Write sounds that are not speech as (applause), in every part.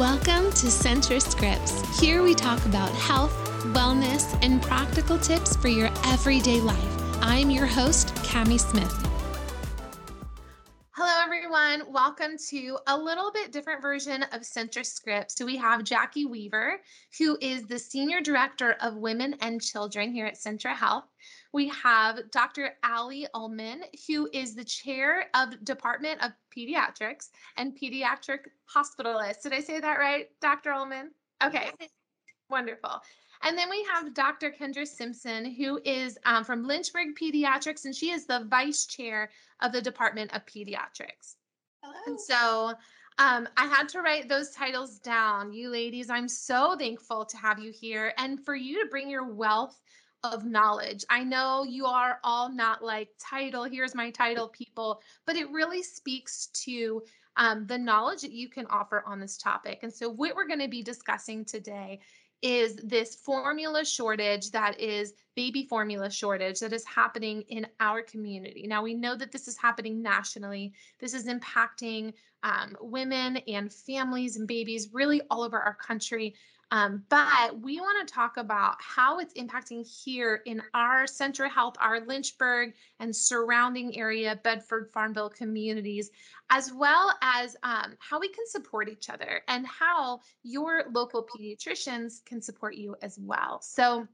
Welcome to Centra Scripts. Here we talk about health, wellness, and practical tips for your everyday life. I'm your host, Cami Smith. Hello, everyone. Welcome to a little bit different version of Centra Scripts. So we have Jackie Weaver, who is the Senior Director of Women and Children here at Centra Health. We have Dr. Ali Ullman, who is the chair of Department of Pediatrics and Pediatric Hospitalist. Did I say that right, Dr. Ullman? Okay, wonderful. And then we have Dr. Kendra Simpson, who is um, from Lynchburg Pediatrics, and she is the vice chair of the Department of Pediatrics. Hello. And so um, I had to write those titles down. You ladies, I'm so thankful to have you here and for you to bring your wealth of knowledge. I know you are all not like title, here's my title people, but it really speaks to um, the knowledge that you can offer on this topic. And so, what we're going to be discussing today is this formula shortage that is baby formula shortage that is happening in our community. Now, we know that this is happening nationally. This is impacting um, women and families and babies really all over our country. Um, but we want to talk about how it's impacting here in our Centra Health, our Lynchburg and surrounding area, Bedford, Farmville communities, as well as um, how we can support each other and how your local pediatricians can support you as well. So,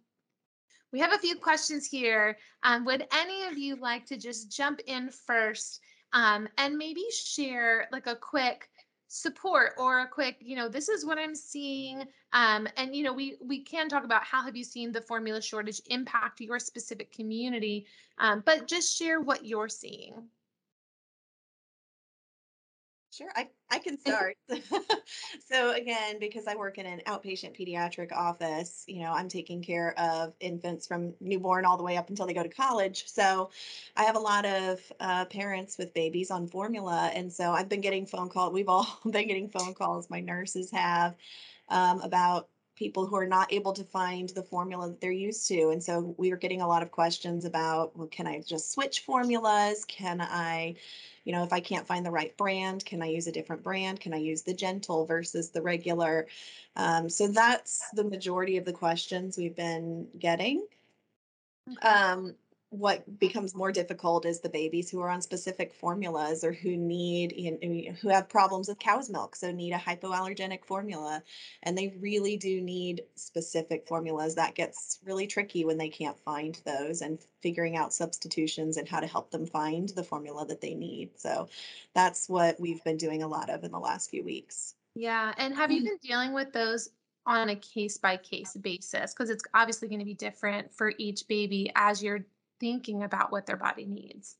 we have a few questions here. Um, would any of you like to just jump in first um, and maybe share like a quick support or a quick you know this is what i'm seeing um, and you know we we can talk about how have you seen the formula shortage impact your specific community um, but just share what you're seeing Sure, I, I can (laughs) start. (laughs) so again, because I work in an outpatient pediatric office, you know, I'm taking care of infants from newborn all the way up until they go to college. So I have a lot of uh, parents with babies on formula. And so I've been getting phone calls. We've all (laughs) been getting phone calls, my nurses have, um, about people who are not able to find the formula that they're used to. And so we were getting a lot of questions about, well, can I just switch formulas? Can I you know, if I can't find the right brand, can I use a different brand? Can I use the gentle versus the regular? Um, so that's the majority of the questions we've been getting. Um, what becomes more difficult is the babies who are on specific formulas or who need you know, who have problems with cow's milk so need a hypoallergenic formula. And they really do need specific formulas. That gets really tricky when they can't find those and figuring out substitutions and how to help them find the formula that they need. So that's what we've been doing a lot of in the last few weeks. Yeah and have you mm-hmm. been dealing with those on a case by case basis? Because it's obviously going to be different for each baby as you're thinking about what their body needs.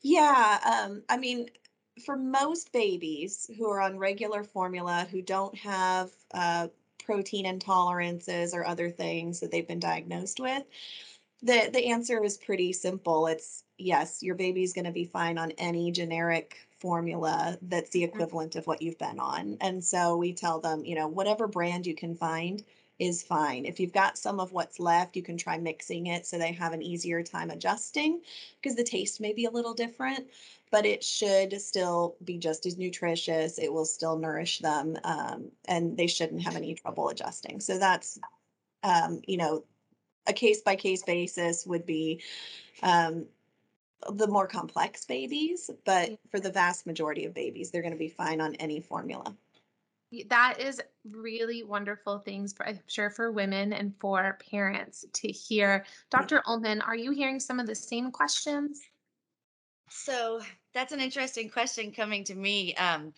Yeah, um, I mean, for most babies who are on regular formula who don't have uh, protein intolerances or other things that they've been diagnosed with, the the answer is pretty simple. It's yes, your baby's going to be fine on any generic formula that's the mm-hmm. equivalent of what you've been on. And so we tell them, you know, whatever brand you can find, is fine. If you've got some of what's left, you can try mixing it so they have an easier time adjusting because the taste may be a little different, but it should still be just as nutritious. It will still nourish them um, and they shouldn't have any trouble adjusting. So that's, um, you know, a case by case basis would be um, the more complex babies, but for the vast majority of babies, they're going to be fine on any formula that is really wonderful things for I'm sure for women and for parents to hear. Dr. Ullman, are you hearing some of the same questions? So that's an interesting question coming to me. Um,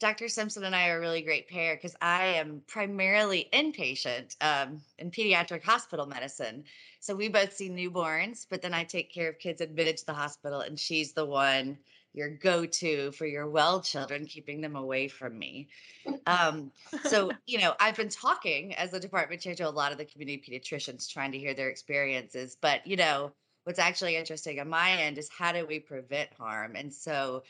Dr. Simpson and I are a really great pair because I am primarily inpatient um, in pediatric hospital medicine. So we both see newborns, but then I take care of kids admitted to the hospital, and she's the one your go-to for your well children keeping them away from me. Um, so (laughs) you know i've been talking as a department chair to a lot of the community pediatricians trying to hear their experiences but you know what's actually interesting on my end is how do we prevent harm? And so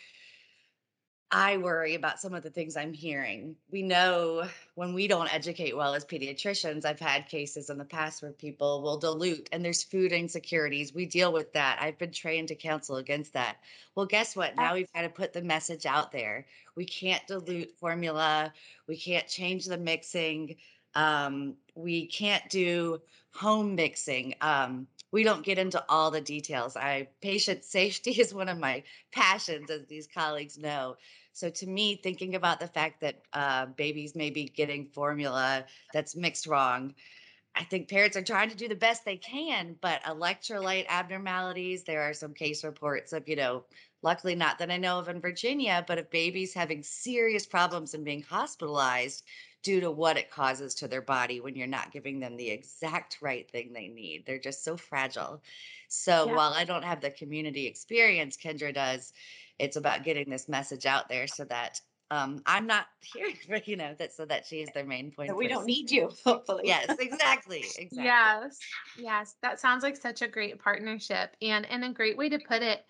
I worry about some of the things I'm hearing. We know when we don't educate well as pediatricians, I've had cases in the past where people will dilute and there's food insecurities. We deal with that. I've been trained to counsel against that. Well, guess what? Now we've got to put the message out there. We can't dilute formula, we can't change the mixing. Um, we can't do home mixing. Um, we don't get into all the details. I patient safety (laughs) is one of my passions, as these colleagues know. So to me, thinking about the fact that uh, babies may be getting formula that's mixed wrong, I think parents are trying to do the best they can, but electrolyte abnormalities, there are some case reports of, you know, luckily not that I know of in Virginia, but of babies having serious problems and being hospitalized due to what it causes to their body when you're not giving them the exact right thing they need. They're just so fragile. So yeah. while I don't have the community experience Kendra does, it's about getting this message out there so that um, I'm not (laughs) hearing, you know, that so that she is their main point. So we don't need you, (laughs) hopefully. Yes, exactly. (laughs) Exactly. Yes. Yes. That sounds like such a great partnership and and a great way to put it.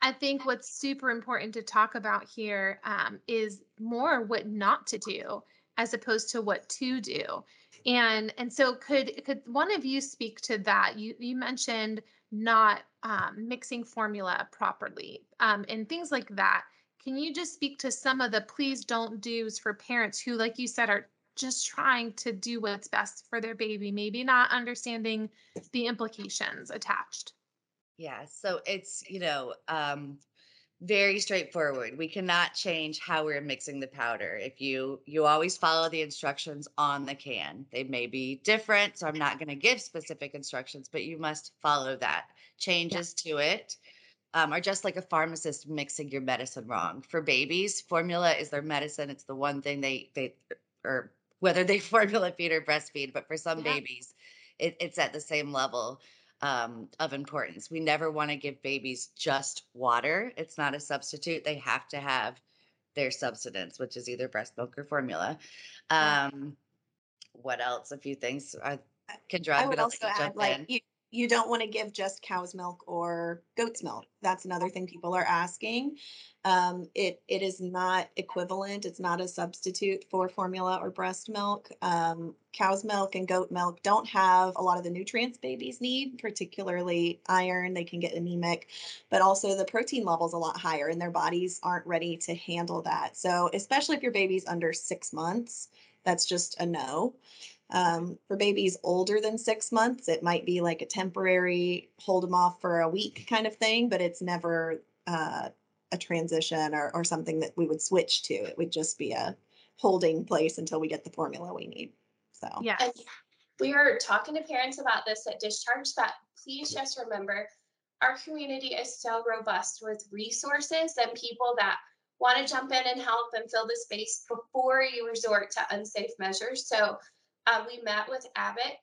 I think what's super important to talk about here um, is more what not to do as opposed to what to do. And and so could could one of you speak to that? You you mentioned not um, mixing formula properly um, and things like that. Can you just speak to some of the please don't do's for parents who, like you said, are just trying to do what's best for their baby, maybe not understanding the implications attached? Yeah. So it's, you know, um, very straightforward. We cannot change how we're mixing the powder. If you you always follow the instructions on the can. They may be different, so I'm not going to give specific instructions, but you must follow that. Changes yeah. to it um, are just like a pharmacist mixing your medicine wrong. For babies, formula is their medicine. It's the one thing they they or whether they (laughs) formula feed or breastfeed, but for some yeah. babies, it, it's at the same level um, of importance. We never want to give babies just water. It's not a substitute. They have to have their substance, which is either breast milk or formula. Um, what else? A few things. I, Kendra, I would also add, like, you, you don't want to give just cow's milk or goat's milk. That's another thing people are asking. Um, it it is not equivalent. It's not a substitute for formula or breast milk. Um, cow's milk and goat milk don't have a lot of the nutrients babies need, particularly iron. They can get anemic, but also the protein levels a lot higher, and their bodies aren't ready to handle that. So especially if your baby's under six months, that's just a no. Um, for babies older than six months, it might be like a temporary hold them off for a week kind of thing, but it's never uh, a transition or, or something that we would switch to. It would just be a holding place until we get the formula we need. So, yeah. we are talking to parents about this at discharge, but please just remember our community is so robust with resources and people that want to jump in and help and fill the space before you resort to unsafe measures. So, uh, we met with Abbott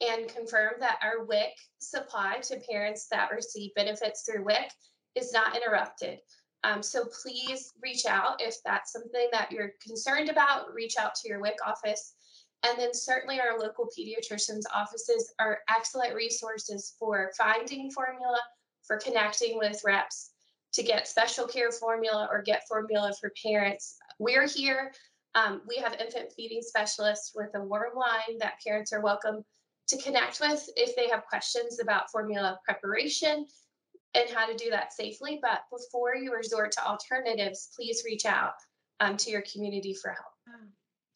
and confirmed that our WIC supply to parents that receive benefits through WIC is not interrupted. Um, so please reach out if that's something that you're concerned about. Reach out to your WIC office. And then certainly our local pediatricians' offices are excellent resources for finding formula, for connecting with reps to get special care formula or get formula for parents. We're here um, we have infant feeding specialists with a warm line that parents are welcome to connect with if they have questions about formula preparation and how to do that safely. But before you resort to alternatives, please reach out um, to your community for help.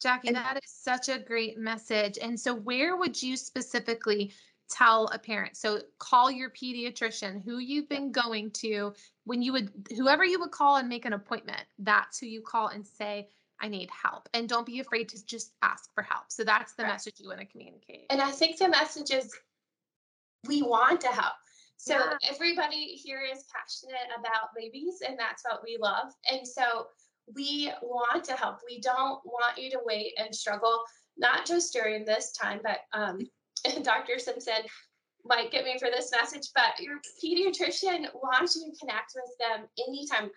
Jackie, that is such a great message. And so, where would you specifically tell a parent? So, call your pediatrician who you've been going to when you would, whoever you would call and make an appointment, that's who you call and say, I need help. And don't be afraid to just ask for help. So that's the right. message you want to communicate. And I think the message is we want to help. So yeah. everybody here is passionate about babies, and that's what we love. And so we want to help. We don't want you to wait and struggle, not just during this time, but um, (laughs) Dr. Simpson might get me for this message, but your pediatrician wants you to connect with them anytime.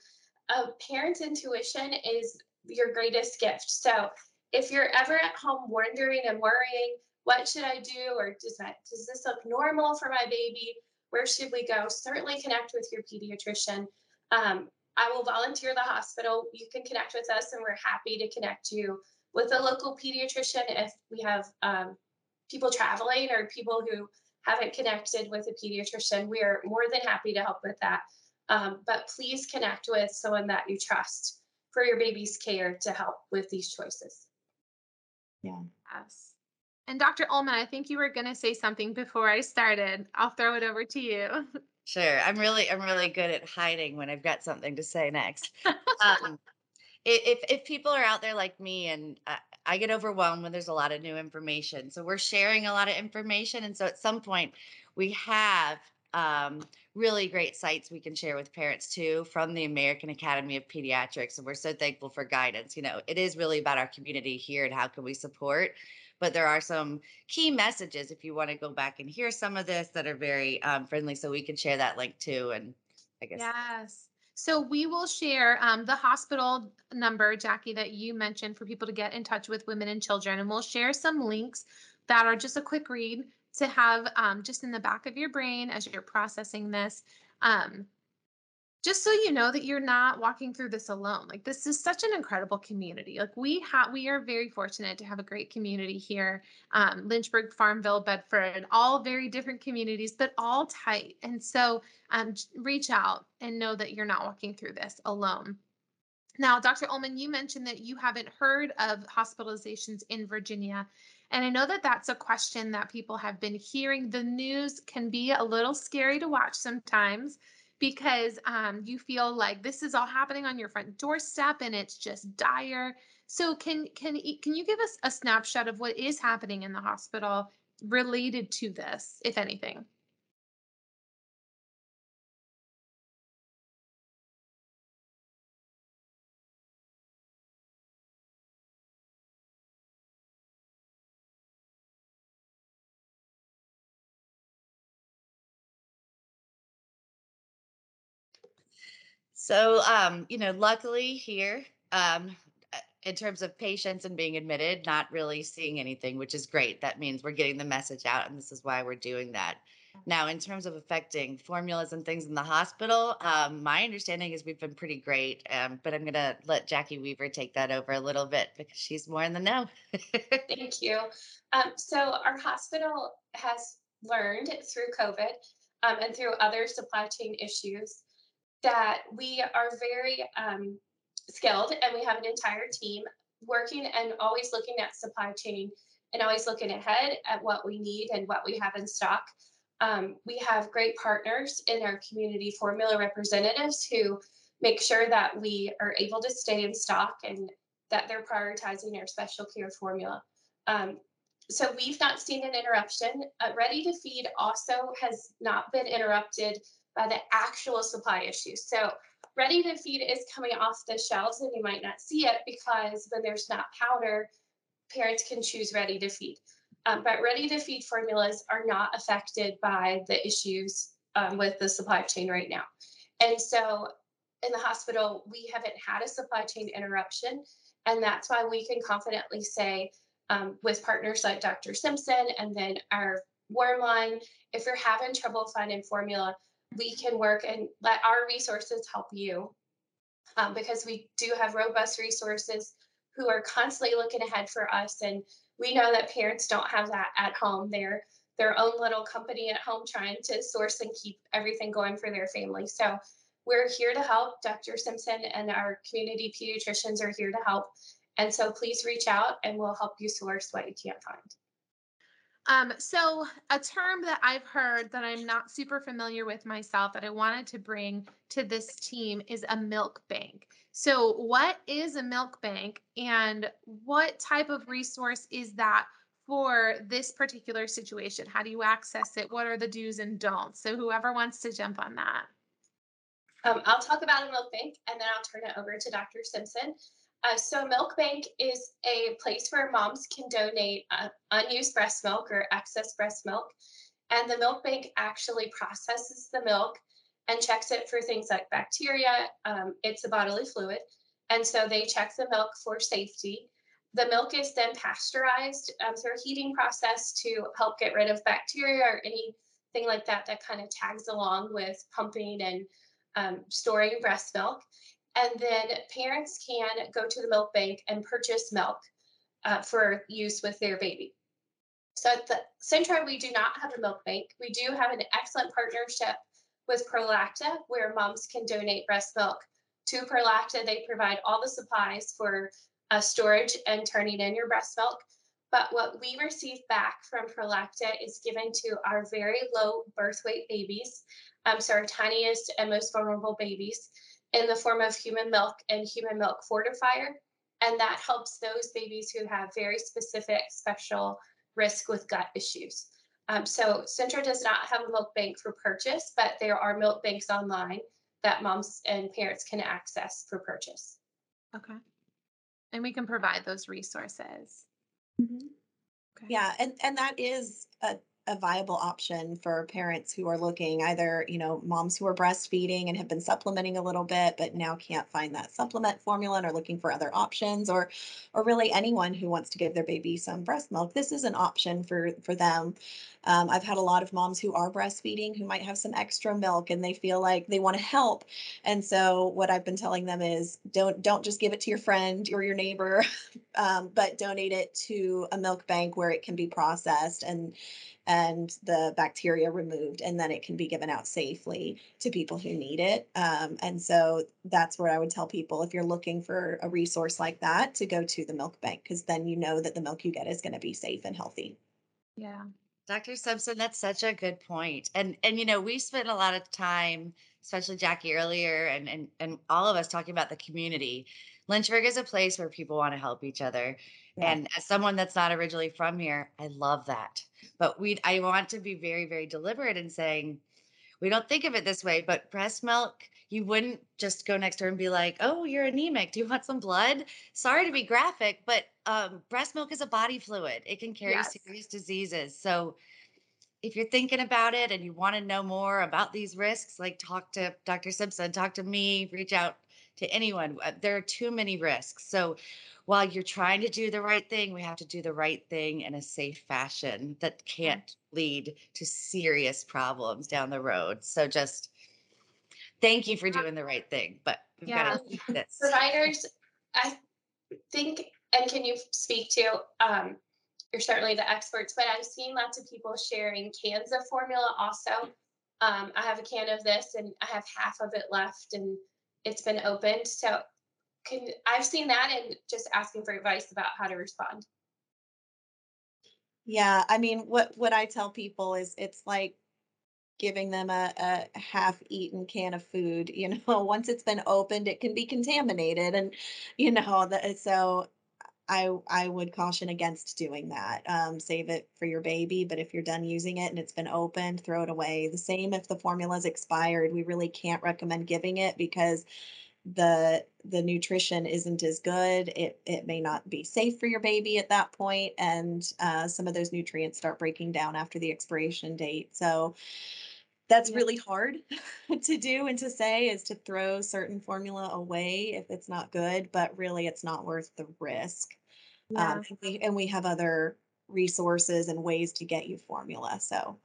A parent's intuition is your greatest gift. So if you're ever at home wondering and worrying, what should I do? Or does that does this look normal for my baby? Where should we go? Certainly connect with your pediatrician. Um, I will volunteer the hospital. You can connect with us, and we're happy to connect you with a local pediatrician if we have um, people traveling or people who haven't connected with a pediatrician. We are more than happy to help with that. Um, but please connect with someone that you trust for your baby's care to help with these choices. Yeah. Yes. And Dr. Ullman, I think you were going to say something before I started. I'll throw it over to you. (laughs) Sure. I'm really I'm really good at hiding when I've got something to say next. (laughs) Um, if if people are out there like me and I, I get overwhelmed when there's a lot of new information. So we're sharing a lot of information and so at some point we have um, really great sites we can share with parents too from the American Academy of Pediatrics and we're so thankful for guidance. You know, it is really about our community here and how can we support but there are some key messages if you want to go back and hear some of this that are very um, friendly. So we can share that link too. And I guess. Yes. So we will share um, the hospital number, Jackie, that you mentioned for people to get in touch with women and children. And we'll share some links that are just a quick read to have um, just in the back of your brain as you're processing this. Um, just so you know that you're not walking through this alone like this is such an incredible community like we have we are very fortunate to have a great community here um, lynchburg farmville bedford all very different communities but all tight and so um, reach out and know that you're not walking through this alone now dr ullman you mentioned that you haven't heard of hospitalizations in virginia and I know that that's a question that people have been hearing. The news can be a little scary to watch sometimes because um, you feel like this is all happening on your front doorstep and it's just dire. So can can can you give us a snapshot of what is happening in the hospital related to this, if anything? So, um, you know, luckily here, um, uh, in terms of patients and being admitted, not really seeing anything, which is great. That means we're getting the message out, and this is why we're doing that. Now, in terms of affecting formulas and things in the hospital, um, my understanding is we've been pretty great. Um, but I'm going to let Jackie Weaver take that over a little bit because she's more in the know. Thank you. Um, so, our hospital has learned through COVID um, and through other supply chain issues that we are very um, skilled and we have an entire team working and always looking at supply chain and always looking ahead at what we need and what we have in stock. Um, we have great partners in our community formula representatives who make sure that we are able to stay in stock and that they're prioritizing our special care formula. Um, so we've not seen an interruption. Uh, Ready to Feed also has not been interrupted by the actual supply issues. So ready to feed is coming off the shelves and you might not see it because when there's not powder, parents can choose ready to feed. Um, but ready to feed formulas are not affected by the issues um, with the supply chain right now. And so in the hospital, we haven't had a supply chain interruption. And that's why we can confidently say, um, with partners like Dr. Simpson and then our warm line, if you're having trouble finding formula, we can work and let our resources help you um, because we do have robust resources who are constantly looking ahead for us and we know that parents don't have that at home. They're their own little company at home trying to source and keep everything going for their family. So we're here to help. Dr simpson and our community pediatricians are here to help. And so please reach out and we'll help you source what you can't find um, so a term that I've heard that I'm not super familiar with myself that I wanted to bring to this team is a milk bank. So what is a milk bank and what type of resource is that for this particular situation? How do you access it? What are the do's and don'ts? So whoever wants to jump on that. Um, I'll talk about a milk bank and then I'll turn it over to Dr. Simpson. Uh, so, Milk Bank is a place where moms can donate uh, unused breast milk or excess breast milk. And the milk bank actually processes the milk and checks it for things like bacteria. Um, it's a bodily fluid. And so they check the milk for safety. The milk is then pasteurized um, through a heating process to help get rid of bacteria or anything like that that kind of tags along with pumping and um, storing breast milk. And then parents can go to the milk bank and purchase milk uh, for use with their baby. So at the Centra, we do not have a milk bank. We do have an excellent partnership with Prolacta, where moms can donate breast milk to Prolacta. They provide all the supplies for uh, storage and turning in your breast milk. But what we receive back from Prolacta is given to our very low birth weight babies, um, so our tiniest and most vulnerable babies, in the form of human milk and human milk fortifier. And that helps those babies who have very specific special risk with gut issues. Um, so Centra does not have a milk bank for purchase, but there are milk banks online that moms and parents can access for purchase. Okay. And we can provide those resources. Mm-hmm. Okay. Yeah, and and that is a a viable option for parents who are looking either you know moms who are breastfeeding and have been supplementing a little bit but now can't find that supplement formula and are looking for other options or or really anyone who wants to give their baby some breast milk this is an option for for them. Um, i've had a lot of moms who are breastfeeding who might have some extra milk and they feel like they want to help and so what i've been telling them is don't don't just give it to your friend or your neighbor (laughs) um, but donate it to a milk bank where it can be processed and and the bacteria removed, and then it can be given out safely to people who need it. Um, and so that's where I would tell people if you're looking for a resource like that to go to the milk bank, because then you know that the milk you get is going to be safe and healthy. Yeah. Dr. Simpson, that's such a good point. And and you know, we spent a lot of time, especially Jackie earlier and and and all of us talking about the community. Lynchburg is a place where people want to help each other. Yeah. And as someone that's not originally from here, I love that. But we I want to be very, very deliberate in saying we don't think of it this way, but breast milk, you wouldn't just go next door and be like, oh, you're anemic. Do you want some blood? Sorry to be graphic, but um, breast milk is a body fluid. It can carry yes. serious diseases. So if you're thinking about it and you want to know more about these risks, like talk to Dr. Simpson, talk to me, reach out to anyone. Uh, there are too many risks. So while you're trying to do the right thing, we have to do the right thing in a safe fashion that can't lead to serious problems down the road. So just thank you for doing the right thing. But we've yeah. got to this. Providers, I think, and can you speak to, um, you're certainly the experts, but I've seen lots of people sharing cans of formula also. Um, I have a can of this and I have half of it left and it's been opened. So can I've seen that and just asking for advice about how to respond. Yeah, I mean, what what I tell people is it's like giving them a, a half-eaten can of food. You (laughs) know, once it's been opened, it can be contaminated, and you know that. So, I I would caution against doing that. Um, save it for your baby, but if you're done using it and it's been opened, throw it away. The same if the formula's expired. We really can't recommend giving it because the the nutrition isn't as good it it may not be safe for your baby at that point and uh, some of those nutrients start breaking down after the expiration date so that's yeah. really hard (laughs) to do and to say is to throw certain formula away if it's not good but really it's not worth the risk yeah. um, and, we, and we have other resources and ways to get you formula so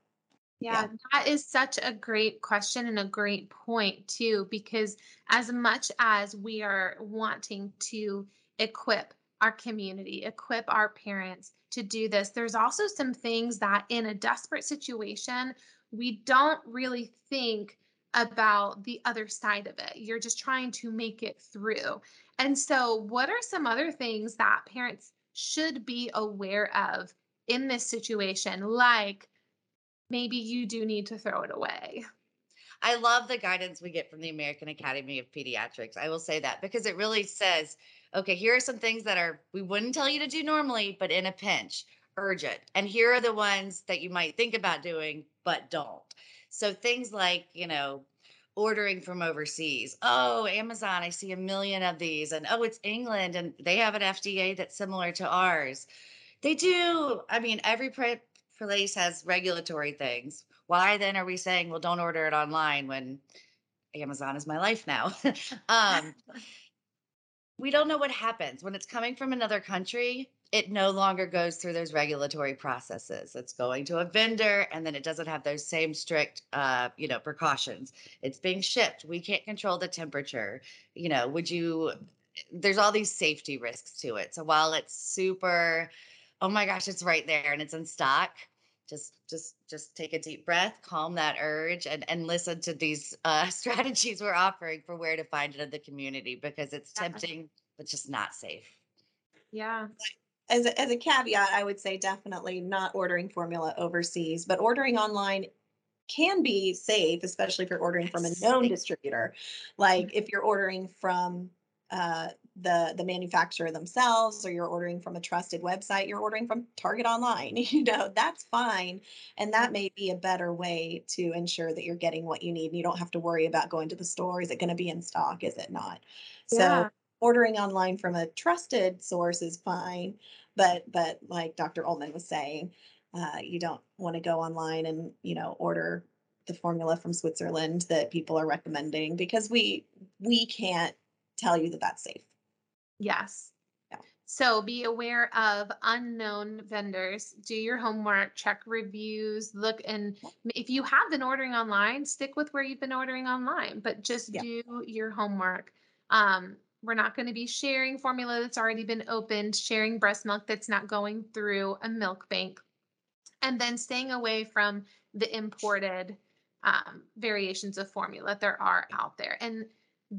yeah, yeah, that is such a great question and a great point, too, because as much as we are wanting to equip our community, equip our parents to do this, there's also some things that in a desperate situation, we don't really think about the other side of it. You're just trying to make it through. And so, what are some other things that parents should be aware of in this situation, like maybe you do need to throw it away. I love the guidance we get from the American Academy of Pediatrics. I will say that because it really says, okay, here are some things that are we wouldn't tell you to do normally, but in a pinch, urgent. And here are the ones that you might think about doing, but don't. So things like, you know, ordering from overseas. Oh, Amazon, I see a million of these. And oh, it's England and they have an FDA that's similar to ours. They do. I mean, every place has regulatory things. Why then are we saying, well, don't order it online when Amazon is my life now? (laughs) um, (laughs) we don't know what happens when it's coming from another country. It no longer goes through those regulatory processes. It's going to a vendor and then it doesn't have those same strict uh, you know, precautions. It's being shipped. We can't control the temperature. You know, would you there's all these safety risks to it. So while it's super oh my gosh, it's right there and it's in stock, just just just take a deep breath calm that urge and and listen to these uh, (laughs) strategies we're offering for where to find it in the community because it's tempting but just not safe yeah as a, as a caveat, I would say definitely not ordering formula overseas, but ordering online can be safe, especially if you're ordering from a known distributor. Like if you're ordering from uh, the the manufacturer themselves, or you're ordering from a trusted website, you're ordering from Target online. (laughs) You know that's fine, and that may be a better way to ensure that you're getting what you need. And you don't have to worry about going to the store. Is it going to be in stock? Is it not? Yeah. So ordering online from a trusted source is fine but but like dr ullman was saying uh, you don't want to go online and you know order the formula from switzerland that people are recommending because we we can't tell you that that's safe. Yes. Yeah. so be aware of unknown vendors. Do your homework check reviews look and if you have been ordering online stick with where you've been ordering online but just Yeah. do your homework. Um, we're not going to be sharing formula that's already been opened, sharing breast milk that's not going through a milk bank, and then staying away from the imported um, variations of formula there are out there. And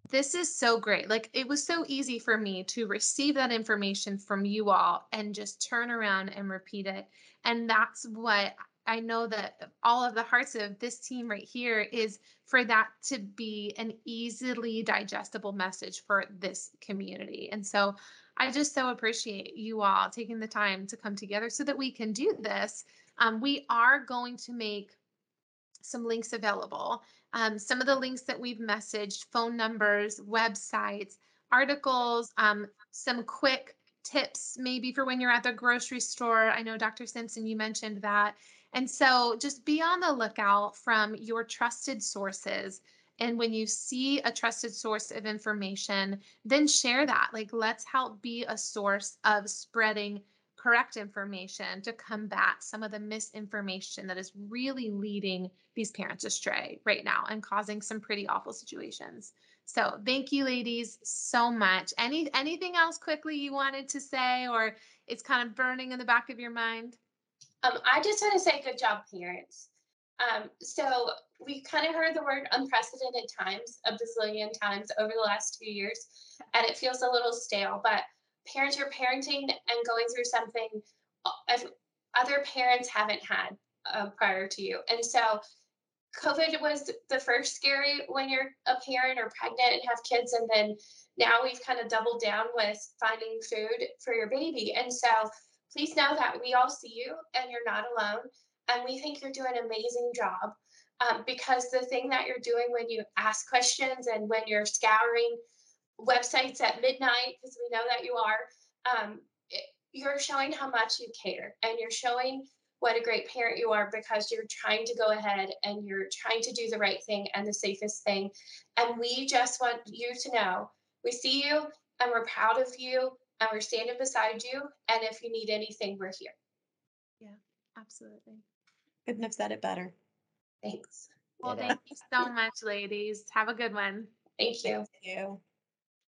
this is so great. Like it was so easy for me to receive that information from you all and just turn around and repeat it. And that's what I know that all of the hearts of this team right here is for that to be an easily digestible message for this community. And so I just so appreciate you all taking the time to come together so that we can do this. Um, we are going to make some links available. Um, some of the links that we've messaged, phone numbers, websites, articles, um, some quick tips maybe for when you're at the grocery store. I know Dr. Simpson, you mentioned that. And so just be on the lookout from your trusted sources. And when you see a trusted source of information, then share that. Like, let's help be a source of spreading correct information to combat some of the misinformation that is really leading these parents astray right now and causing some pretty awful situations. So, thank you ladies so much. Any anything else quickly you wanted to say or it's kind of burning in the back of your mind? Um, I just want to say good job, parents. Um, so we kind of heard the word unprecedented times a bazillion times over the last two years, and it feels a little stale. But parents, you're parenting and going through something uh, other parents haven't had uh, prior to you, and so COVID was the first scary when you're a parent or pregnant and have kids, and then now we've kind of doubled down with finding food for your baby, and so please know that we all see you and you're not alone. And we think you're doing an amazing job um, because the thing that you're doing when you ask questions and when you're scouring websites at midnight, because we know that you are, um, it, you're showing how much you care and you're showing what a great parent you are because you're trying to go ahead and you're trying to do the right thing and the safest thing. And we just want you to know we see you and we're proud of you and we're standing beside you. And if you need anything, we're here. Yeah, absolutely. couldn't have said it better Thanks. Well, Ditto. thank you so much, ladies. Have a good one. Thank you. Thank you